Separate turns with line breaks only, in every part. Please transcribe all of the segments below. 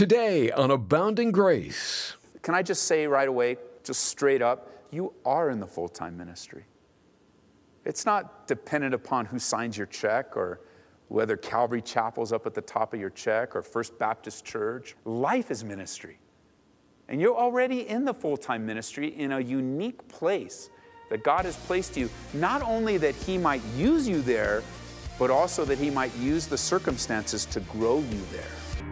Today on Abounding Grace.
Can I just say right away, just straight up, you are in the full time ministry. It's not dependent upon who signs your check or whether Calvary Chapel's up at the top of your check or First Baptist Church. Life is ministry. And you're already in the full time ministry in a unique place that God has placed you, not only that He might use you there, but also that He might use the circumstances to grow you there.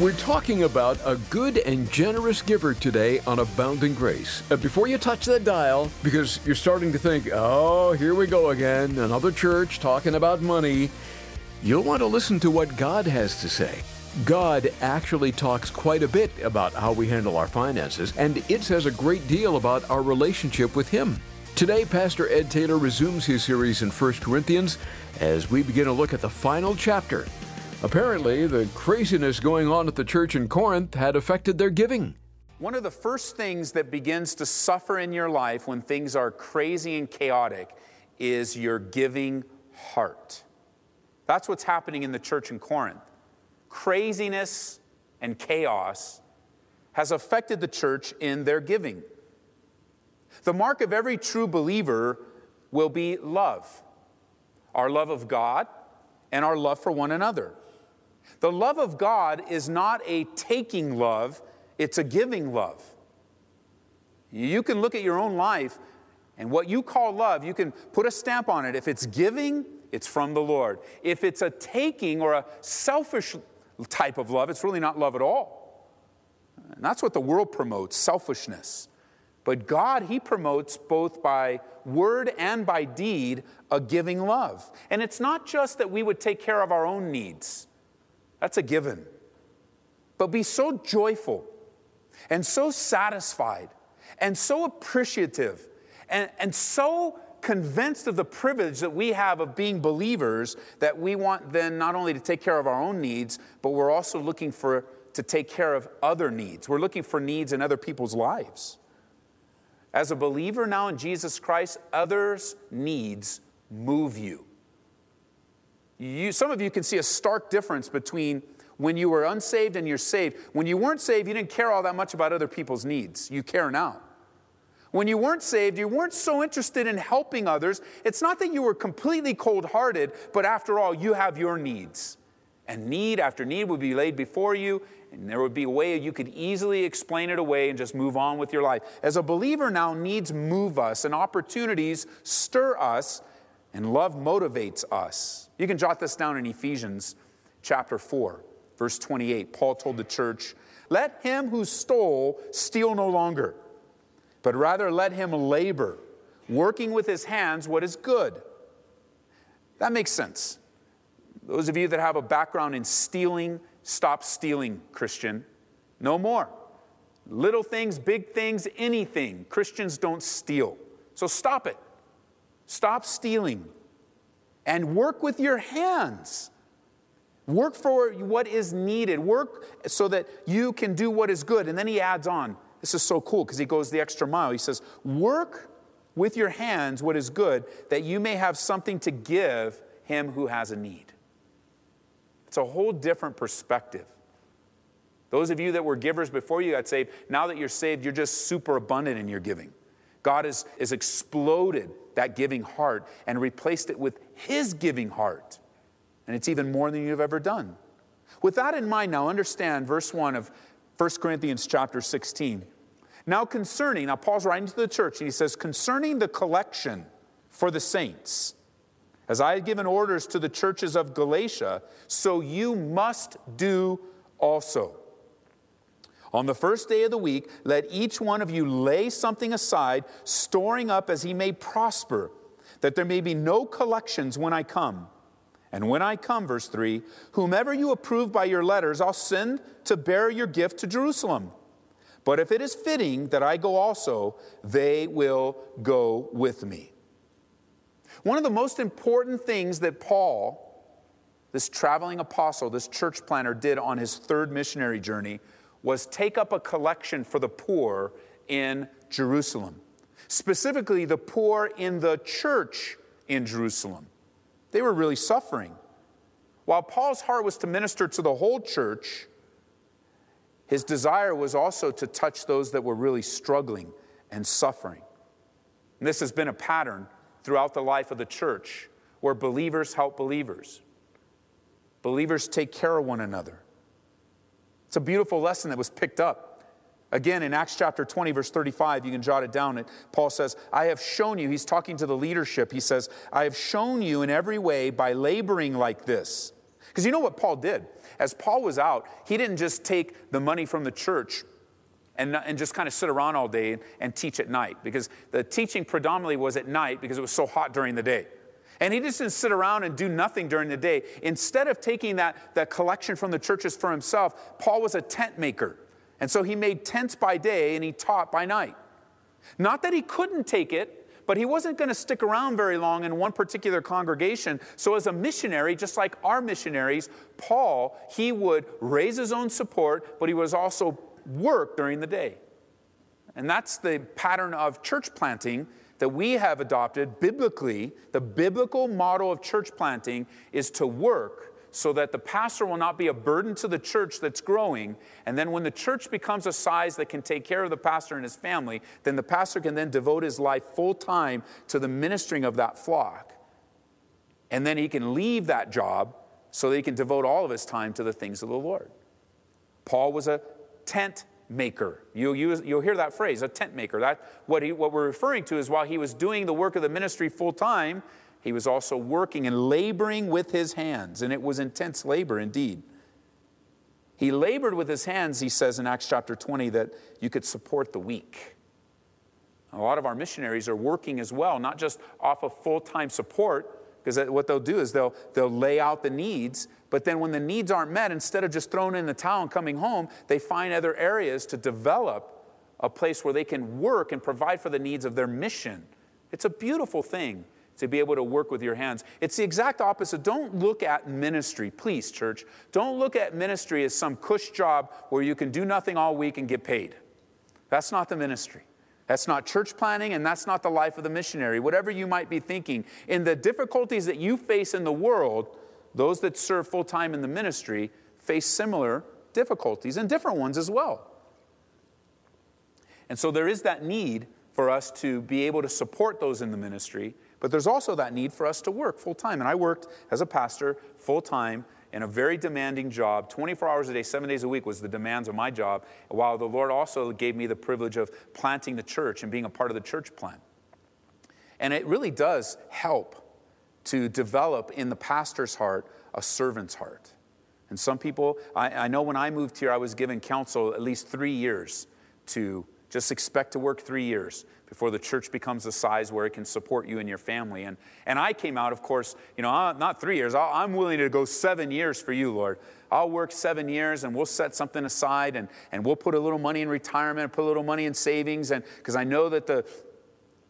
We're talking about a good and generous giver today on Abounding Grace. Uh, before you touch that dial, because you're starting to think, oh, here we go again, another church talking about money, you'll want to listen to what God has to say. God actually talks quite a bit about how we handle our finances, and it says a great deal about our relationship with Him. Today, Pastor Ed Taylor resumes his series in 1 Corinthians as we begin to look at the final chapter. Apparently, the craziness going on at the church in Corinth had affected their giving.
One of the first things that begins to suffer in your life when things are crazy and chaotic is your giving heart. That's what's happening in the church in Corinth. Craziness and chaos has affected the church in their giving. The mark of every true believer will be love our love of God and our love for one another. The love of God is not a taking love, it's a giving love. You can look at your own life and what you call love, you can put a stamp on it. If it's giving, it's from the Lord. If it's a taking or a selfish type of love, it's really not love at all. And that's what the world promotes selfishness. But God, He promotes both by word and by deed a giving love. And it's not just that we would take care of our own needs, that's a given. But be so joyful and so satisfied and so appreciative and, and so convinced of the privilege that we have of being believers that we want then not only to take care of our own needs, but we're also looking for to take care of other needs. We're looking for needs in other people's lives. As a believer now in Jesus Christ, others' needs move you. You. Some of you can see a stark difference between when you were unsaved and you're saved. When you weren't saved, you didn't care all that much about other people's needs. You care now. When you weren't saved, you weren't so interested in helping others. It's not that you were completely cold hearted, but after all, you have your needs. And need after need would be laid before you, and there would be a way you could easily explain it away and just move on with your life. As a believer now, needs move us, and opportunities stir us, and love motivates us. You can jot this down in Ephesians chapter 4, verse 28. Paul told the church, Let him who stole steal no longer but rather let him labor, working with his hands what is good. That makes sense. Those of you that have a background in stealing, stop stealing, Christian. No more. Little things, big things, anything. Christians don't steal. So stop it. Stop stealing and work with your hands. Work for what is needed. Work so that you can do what is good. And then he adds on this is so cool because he goes the extra mile. He says, Work with your hands what is good, that you may have something to give him who has a need. It's a whole different perspective. Those of you that were givers before you got saved, now that you're saved, you're just super abundant in your giving. God has, has exploded that giving heart and replaced it with His giving heart. And it's even more than you've ever done. With that in mind, now understand verse 1 of 1 Corinthians chapter 16. Now, concerning, now Paul's writing to the church, and he says, concerning the collection for the saints, as I had given orders to the churches of Galatia, so you must do also. On the first day of the week, let each one of you lay something aside, storing up as he may prosper, that there may be no collections when I come. And when I come, verse 3, whomever you approve by your letters, I'll send to bear your gift to Jerusalem. But if it is fitting that I go also, they will go with me. One of the most important things that Paul, this traveling apostle, this church planter, did on his third missionary journey was take up a collection for the poor in Jerusalem, specifically the poor in the church in Jerusalem. They were really suffering. While Paul's heart was to minister to the whole church, his desire was also to touch those that were really struggling and suffering. And this has been a pattern throughout the life of the church where believers help believers. Believers take care of one another. It's a beautiful lesson that was picked up. Again, in Acts chapter 20, verse 35, you can jot it down. Paul says, I have shown you, he's talking to the leadership. He says, I have shown you in every way by laboring like this. Because you know what Paul did? As Paul was out, he didn't just take the money from the church and, and just kind of sit around all day and, and teach at night, because the teaching predominantly was at night because it was so hot during the day. And he just didn't sit around and do nothing during the day. Instead of taking that, that collection from the churches for himself, Paul was a tent maker. And so he made tents by day and he taught by night. Not that he couldn't take it, but he wasn't going to stick around very long in one particular congregation. So, as a missionary, just like our missionaries, Paul, he would raise his own support, but he was also work during the day. And that's the pattern of church planting that we have adopted biblically. The biblical model of church planting is to work so that the pastor will not be a burden to the church that's growing. And then when the church becomes a size that can take care of the pastor and his family, then the pastor can then devote his life full time to the ministering of that flock. And then he can leave that job so that he can devote all of his time to the things of the Lord. Paul was a tent maker. You'll, use, you'll hear that phrase, a tent maker. That, what, he, what we're referring to is while he was doing the work of the ministry full time, he was also working and laboring with his hands, and it was intense labor indeed. He labored with his hands, he says in Acts chapter 20, that you could support the weak. A lot of our missionaries are working as well, not just off of full time support, because what they'll do is they'll, they'll lay out the needs, but then when the needs aren't met, instead of just throwing in the towel and coming home, they find other areas to develop a place where they can work and provide for the needs of their mission. It's a beautiful thing to be able to work with your hands. It's the exact opposite. Don't look at ministry, please, church. Don't look at ministry as some cush job where you can do nothing all week and get paid. That's not the ministry. That's not church planting, and that's not the life of the missionary. Whatever you might be thinking, in the difficulties that you face in the world, those that serve full time in the ministry face similar difficulties and different ones as well. And so there is that need for us to be able to support those in the ministry but there's also that need for us to work full time. And I worked as a pastor full time in a very demanding job. 24 hours a day, seven days a week was the demands of my job, while the Lord also gave me the privilege of planting the church and being a part of the church plant. And it really does help to develop in the pastor's heart a servant's heart. And some people, I, I know when I moved here, I was given counsel at least three years to just expect to work three years before the church becomes a size where it can support you and your family. And, and I came out, of course, you know, not three years. i am willing to go seven years for you, Lord. I'll work seven years and we'll set something aside and, and we'll put a little money in retirement, put a little money in savings. And because I know that the,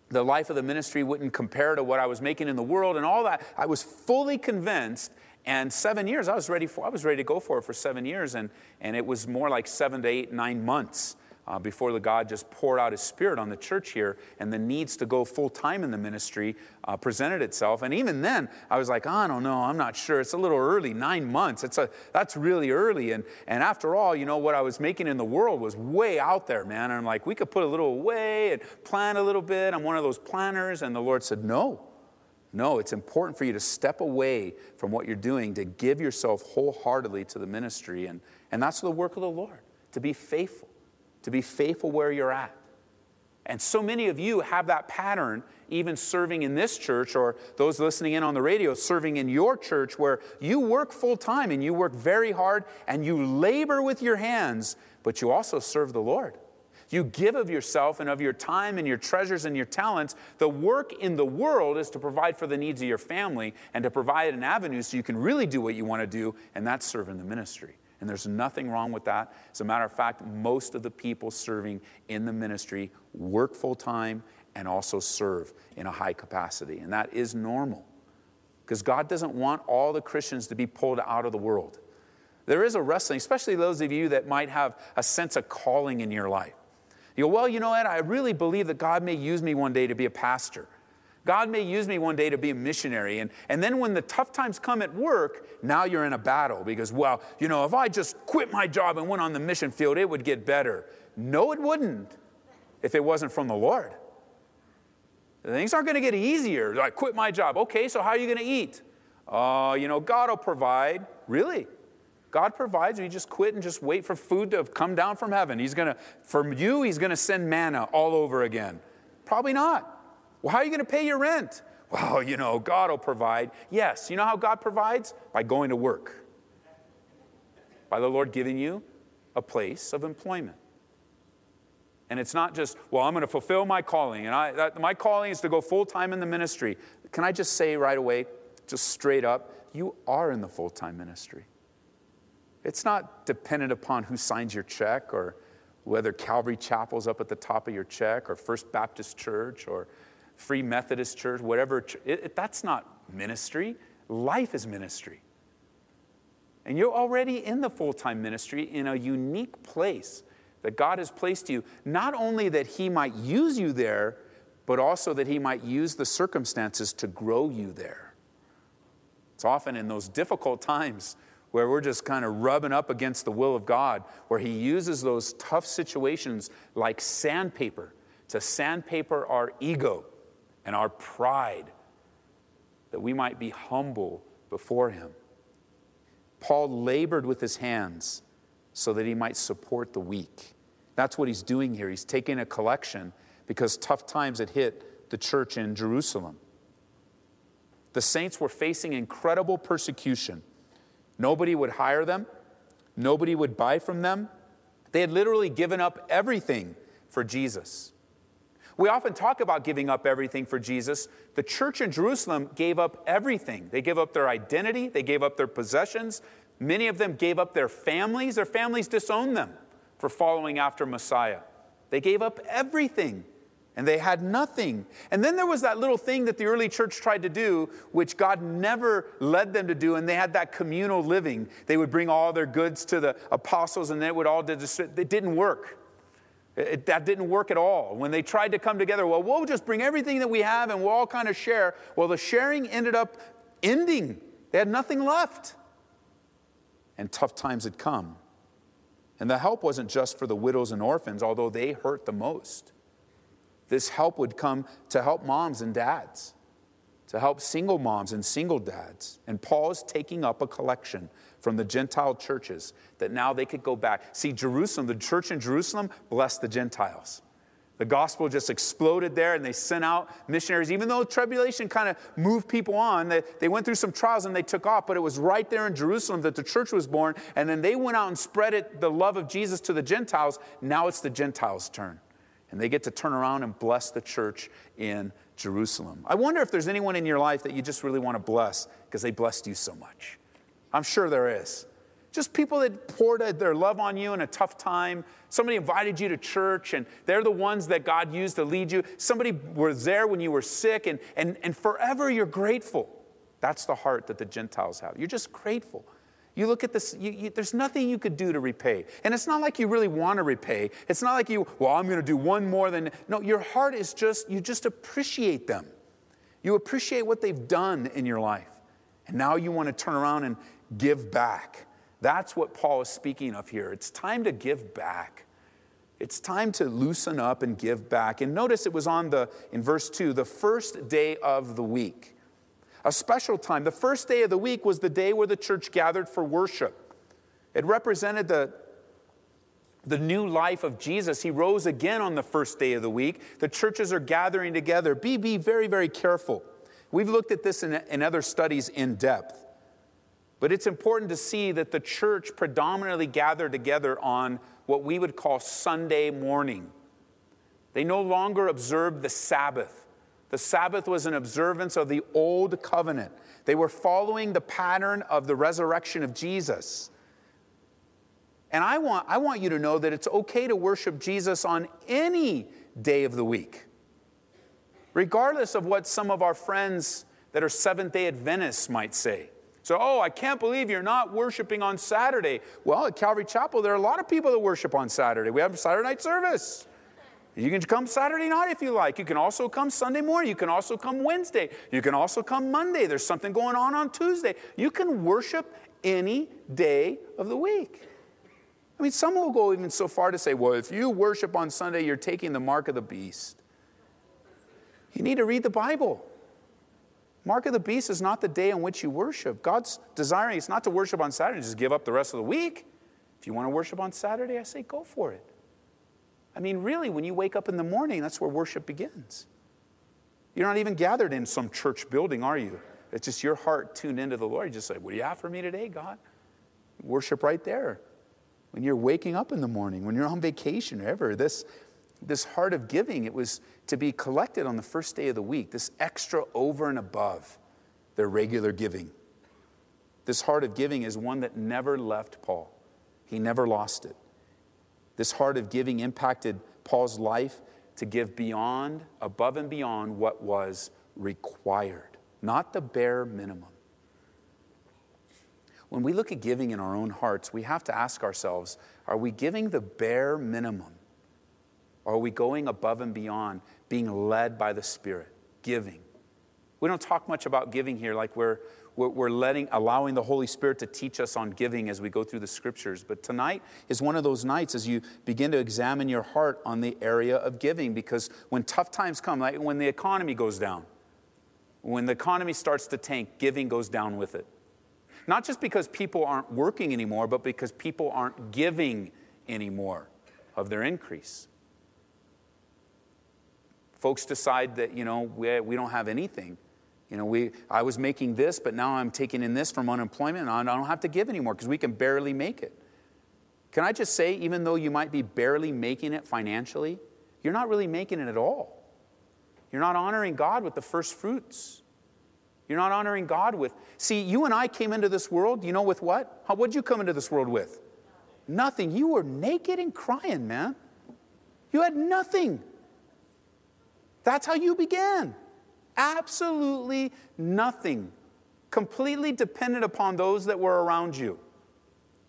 the life of the ministry wouldn't compare to what I was making in the world and all that. I was fully convinced. And seven years, I was ready for. I was ready to go for it for seven years, and, and it was more like seven to eight, nine months uh, before the God just poured out his spirit on the church here, and the needs to go full time in the ministry uh, presented itself. And even then, I was like, I don't know, I'm not sure. It's a little early, nine months. It's a, that's really early. And, and after all, you know, what I was making in the world was way out there, man. And I'm like, we could put a little away and plan a little bit. I'm one of those planners. And the Lord said, no. No, it's important for you to step away from what you're doing, to give yourself wholeheartedly to the ministry. And, and that's the work of the Lord, to be faithful to be faithful where you're at. And so many of you have that pattern, even serving in this church, or those listening in on the radio, serving in your church, where you work full time and you work very hard and you labor with your hands, but you also serve the Lord. You give of yourself and of your time and your treasures and your talents. The work in the world is to provide for the needs of your family and to provide an avenue so you can really do what you want to do, and that's serve in the ministry. And there's nothing wrong with that. As a matter of fact, most of the people serving in the ministry work full time and also serve in a high capacity. And that is normal because God doesn't want all the Christians to be pulled out of the world. There is a wrestling, especially those of you that might have a sense of calling in your life. You go, well, you know what? I really believe that God may use me one day to be a pastor. God may use me one day to be a missionary. And, and then when the tough times come at work, now you're in a battle because, well, you know, if I just quit my job and went on the mission field, it would get better. No, it wouldn't if it wasn't from the Lord. Things aren't going to get easier. I quit my job. Okay, so how are you going to eat? Uh, you know, God will provide. Really? God provides, you just quit and just wait for food to come down from heaven. He's going to, from you, He's going to send manna all over again. Probably not. Well, how are you going to pay your rent? Well, you know, God will provide. Yes, you know how God provides? By going to work, by the Lord giving you a place of employment. And it's not just, well, I'm going to fulfill my calling, and I, that, my calling is to go full time in the ministry. Can I just say right away, just straight up, you are in the full time ministry. It's not dependent upon who signs your check or whether Calvary Chapel's up at the top of your check or First Baptist Church or Free Methodist Church, whatever. It, it, that's not ministry. Life is ministry. And you're already in the full time ministry in a unique place that God has placed you, not only that He might use you there, but also that He might use the circumstances to grow you there. It's often in those difficult times where we're just kind of rubbing up against the will of God, where He uses those tough situations like sandpaper to sandpaper our ego and our pride, that we might be humble before Him. Paul labored with his hands so that he might support the weak. That's what he's doing here. He's taking a collection because tough times had hit the church in Jerusalem. The saints were facing incredible persecution. Nobody would hire them, nobody would buy from them. They had literally given up everything for Jesus. We often talk about giving up everything for Jesus. The church in Jerusalem gave up everything. They gave up their identity, they gave up their possessions, Many of them gave up their families. Their families disowned them for following after Messiah. They gave up everything and they had nothing. And then there was that little thing that the early church tried to do, which God never led them to do, and they had that communal living. They would bring all their goods to the apostles and they would all. It didn't work. It, that didn't work at all. When they tried to come together, well, we'll just bring everything that we have and we'll all kind of share. Well, the sharing ended up ending. They had nothing left and tough times had come. And the help wasn't just for the widows and orphans, although they hurt the most. This help would come to help moms and dads, to help single moms and single dads. And Paul is taking up a collection from the Gentile churches that now they could go back. See, Jerusalem, the church in Jerusalem, blessed the Gentiles. The gospel just exploded there, and they sent out missionaries. Even though tribulation kind of moved people on, they, they went through some trials and they took off, but it was right there in Jerusalem that the church was born. And then they went out and spread it, the love of Jesus to the Gentiles. Now it's the Gentiles' turn. And they get to turn around and bless the church in Jerusalem. I wonder if there's anyone in your life that you just really want to bless because they blessed you so much. I'm sure there is. Just people that poured their love on you in a tough time. Somebody invited you to church, and they're the ones that God used to lead you. Somebody was there when you were sick, and, and, and forever you're grateful. That's the heart that the Gentiles have. You're just grateful. You look at this, you, you, there's nothing you could do to repay. And it's not like you really want to repay. It's not like you, well, I'm going to do one more than. No, your heart is just, you just appreciate them. You appreciate what they've done in your life. And now you want to turn around and give back. That's what Paul is speaking of here. It's time to give back. It's time to loosen up and give back. And notice it was on the, in verse 2, the first day of the week. A special time. The first day of the week was the day where the church gathered for worship. It represented the, the new life of Jesus. He rose again on the first day of the week. The churches are gathering together. Be, be very, very careful. We've looked at this in, in other studies in depth. But it's important to see that the church predominantly gathered together on what we would call Sunday morning. They no longer observed the Sabbath. The Sabbath was an observance of the old covenant. They were following the pattern of the resurrection of Jesus. And I want, I want you to know that it's okay to worship Jesus on any day of the week, regardless of what some of our friends that are Seventh day Adventists might say. So, oh, I can't believe you're not worshiping on Saturday. Well, at Calvary Chapel, there are a lot of people that worship on Saturday. We have Saturday night service. You can come Saturday night if you like. You can also come Sunday morning. You can also come Wednesday. You can also come Monday. There's something going on on Tuesday. You can worship any day of the week. I mean, some will go even so far to say, well, if you worship on Sunday, you're taking the mark of the beast. You need to read the Bible. Mark of the beast is not the day on which you worship. God's desiring is not to worship on Saturday, just give up the rest of the week. If you want to worship on Saturday, I say go for it. I mean, really, when you wake up in the morning, that's where worship begins. You're not even gathered in some church building, are you? It's just your heart tuned into the Lord. You just say, What do you have for me today, God? Worship right there. When you're waking up in the morning, when you're on vacation, ever, this, this heart of giving, it was to be collected on the first day of the week, this extra over and above their regular giving. This heart of giving is one that never left Paul, he never lost it. This heart of giving impacted Paul's life to give beyond, above and beyond what was required, not the bare minimum. When we look at giving in our own hearts, we have to ask ourselves are we giving the bare minimum? Are we going above and beyond, being led by the Spirit, giving? We don't talk much about giving here like we're we're letting, allowing the Holy Spirit to teach us on giving as we go through the scriptures. But tonight is one of those nights as you begin to examine your heart on the area of giving because when tough times come, like when the economy goes down, when the economy starts to tank, giving goes down with it. Not just because people aren't working anymore, but because people aren't giving anymore of their increase. Folks decide that, you know, we, we don't have anything you know, we, I was making this, but now I'm taking in this from unemployment, and I don't have to give anymore because we can barely make it. Can I just say, even though you might be barely making it financially, you're not really making it at all. You're not honoring God with the first fruits. You're not honoring God with. See, you and I came into this world, you know, with what? How, what'd you come into this world with? Nothing. You were naked and crying, man. You had nothing. That's how you began absolutely nothing, completely dependent upon those that were around you.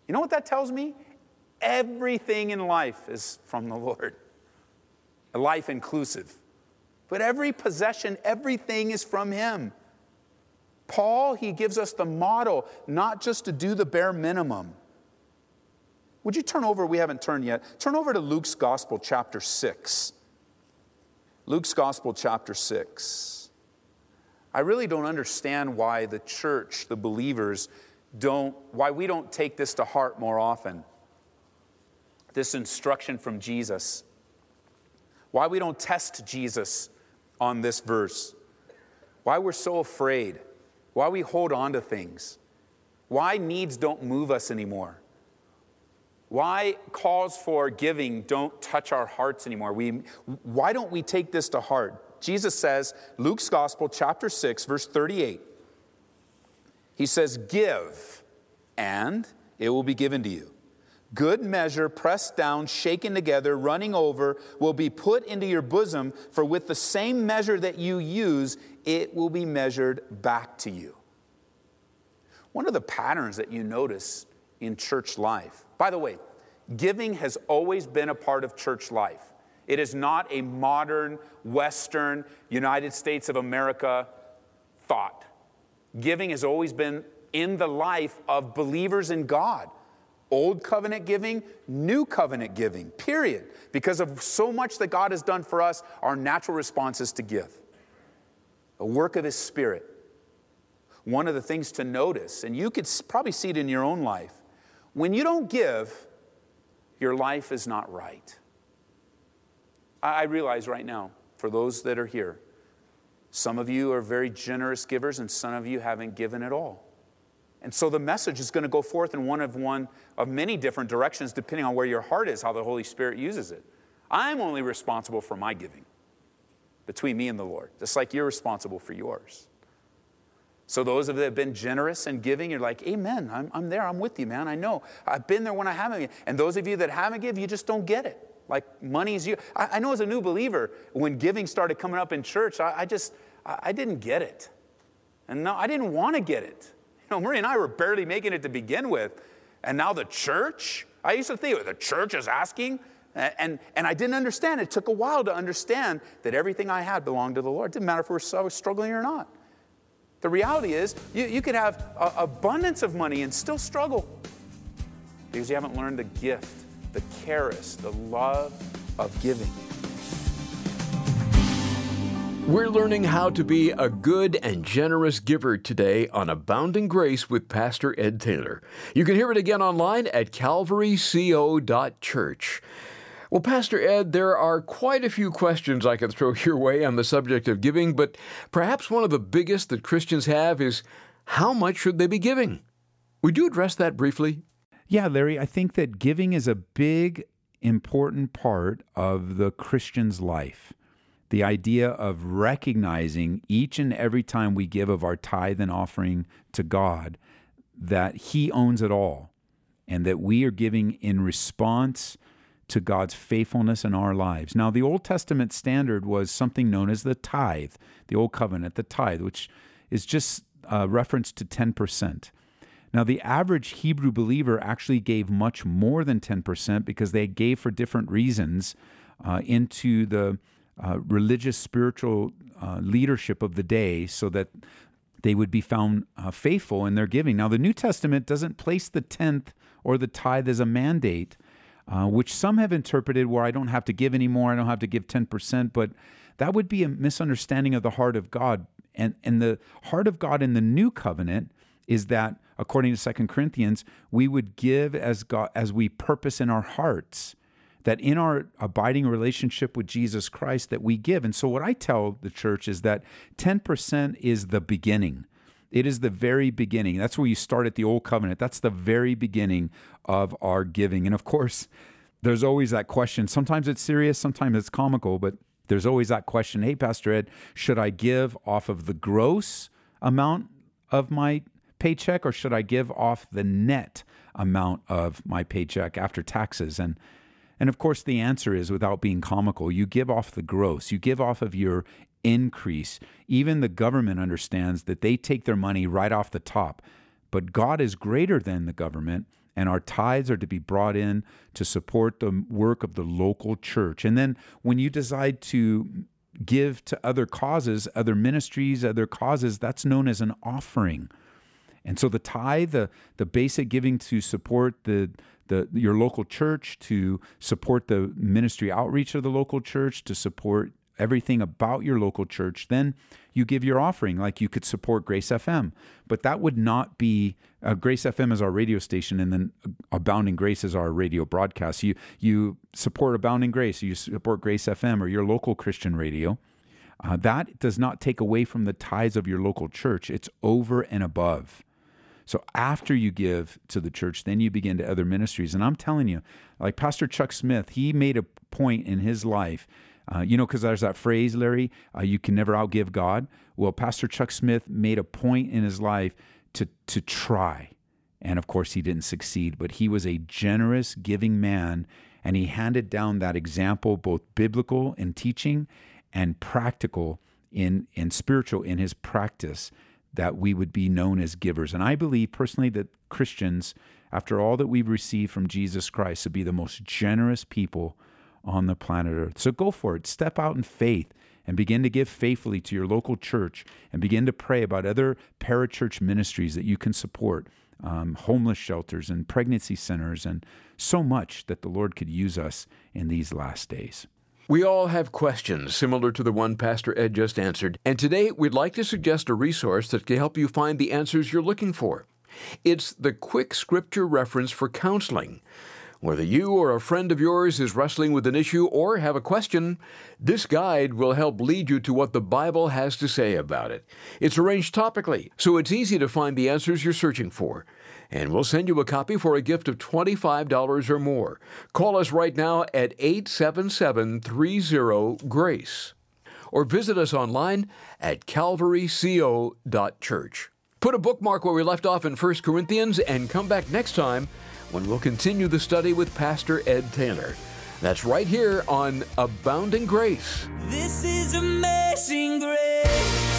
You know what that tells me? Everything in life is from the Lord, life inclusive. But every possession, everything is from Him. Paul, he gives us the model not just to do the bare minimum. Would you turn over? We haven't turned yet. Turn over to Luke's Gospel, chapter 6. Luke's Gospel, chapter 6. I really don't understand why the church, the believers, don't, why we don't take this to heart more often. This instruction from Jesus. Why we don't test Jesus on this verse. Why we're so afraid. Why we hold on to things. Why needs don't move us anymore. Why calls for giving don't touch our hearts anymore. We, why don't we take this to heart? Jesus says, Luke's Gospel, chapter 6, verse 38, he says, Give, and it will be given to you. Good measure, pressed down, shaken together, running over, will be put into your bosom, for with the same measure that you use, it will be measured back to you. One of the patterns that you notice in church life, by the way, giving has always been a part of church life. It is not a modern, Western, United States of America thought. Giving has always been in the life of believers in God. Old covenant giving, new covenant giving, period. Because of so much that God has done for us, our natural response is to give. A work of His Spirit. One of the things to notice, and you could probably see it in your own life, when you don't give, your life is not right. I realize right now, for those that are here, some of you are very generous givers and some of you haven't given at all. And so the message is going to go forth in one of one of many different directions depending on where your heart is, how the Holy Spirit uses it.
I'm only responsible for my giving between me and the Lord, just like you're responsible for yours. So, those of you that have been generous and giving, you're like, Amen, I'm, I'm there, I'm with you, man. I know. I've been there when I haven't. And those of you that haven't given, you just don't get it. Like, money's you. I, I know as a new believer, when giving started coming up in church, I, I just, I, I didn't get it. And no, I didn't want to get it. You know, Marie and I were barely making it to begin with. And now the church, I used to think the church is asking. And, and I didn't understand. It took a while to understand that everything I had belonged to the Lord. It didn't matter if we were struggling or not. The reality is, you, you could have a, abundance of money and still struggle because you haven't learned the gift, the charis, the love of giving.
We're learning how to be a good and generous giver today on Abounding Grace with Pastor Ed Taylor. You can hear it again online at calvaryco.church. Well, Pastor Ed, there are quite a few questions I could throw your way on the subject of giving, but perhaps one of the biggest that Christians have is how much should they be giving? Would you address that briefly?
Yeah, Larry, I think that giving is a big, important part of the Christian's life the idea of recognizing each and every time we give of our tithe and offering to God that He owns it all and that we are giving in response to God's faithfulness in our lives. Now, the Old Testament standard was something known as the tithe, the Old Covenant, the tithe, which is just a reference to 10%. Now, the average Hebrew believer actually gave much more than 10% because they gave for different reasons uh, into the uh, religious, spiritual uh, leadership of the day so that they would be found uh, faithful in their giving. Now, the New Testament doesn't place the tenth or the tithe as a mandate, uh, which some have interpreted where I don't have to give anymore, I don't have to give 10%, but that would be a misunderstanding of the heart of God. And, and the heart of God in the new covenant is that, according to Second Corinthians, we would give as God as we purpose in our hearts that in our abiding relationship with Jesus Christ that we give. And so what I tell the church is that 10% is the beginning. It is the very beginning. That's where you start at the old covenant. That's the very beginning of our giving. And of course, there's always that question. Sometimes it's serious, sometimes it's comical, but there's always that question Hey, Pastor Ed, should I give off of the gross amount of my paycheck or should I give off the net amount of my paycheck after taxes? And and of course, the answer is without being comical, you give off the gross, you give off of your increase. Even the government understands that they take their money right off the top. But God is greater than the government, and our tithes are to be brought in to support the work of the local church. And then when you decide to give to other causes, other ministries, other causes, that's known as an offering. And so the tithe, the, the basic giving to support the the, your local church, to support the ministry outreach of the local church, to support everything about your local church, then you give your offering. Like you could support Grace FM, but that would not be uh, Grace FM is our radio station, and then Abounding Grace is our radio broadcast. You you support Abounding Grace, you support Grace FM or your local Christian radio. Uh, that does not take away from the tithes of your local church. It's over and above. So after you give to the church, then you begin to other ministries. And I'm telling you, like Pastor Chuck Smith, he made a point in his life. Uh, you know, because there's that phrase, Larry, uh, you can never outgive God. Well, Pastor Chuck Smith made a point in his life to to try, and of course he didn't succeed. But he was a generous, giving man, and he handed down that example, both biblical in teaching and practical in in spiritual in his practice that we would be known as givers. And I believe personally that Christians, after all that we've received from Jesus Christ, would be the most generous people on the planet Earth. So go for it. Step out in faith and begin to give faithfully to your local church and begin to pray about other parachurch ministries that you can support, um, homeless shelters and pregnancy centers, and so much that the Lord could use us in these last days.
We all have questions similar to the one Pastor Ed just answered, and today we'd like to suggest a resource that can help you find the answers you're looking for. It's the Quick Scripture Reference for Counseling. Whether you or a friend of yours is wrestling with an issue or have a question, this guide will help lead you to what the Bible has to say about it. It's arranged topically, so it's easy to find the answers you're searching for. And we'll send you a copy for a gift of $25 or more. Call us right now at 877 30 GRACE or visit us online at calvaryco.church. Put a bookmark where we left off in 1 Corinthians and come back next time when we'll continue the study with Pastor Ed Taylor. That's right here on Abounding Grace.
This is amazing grace.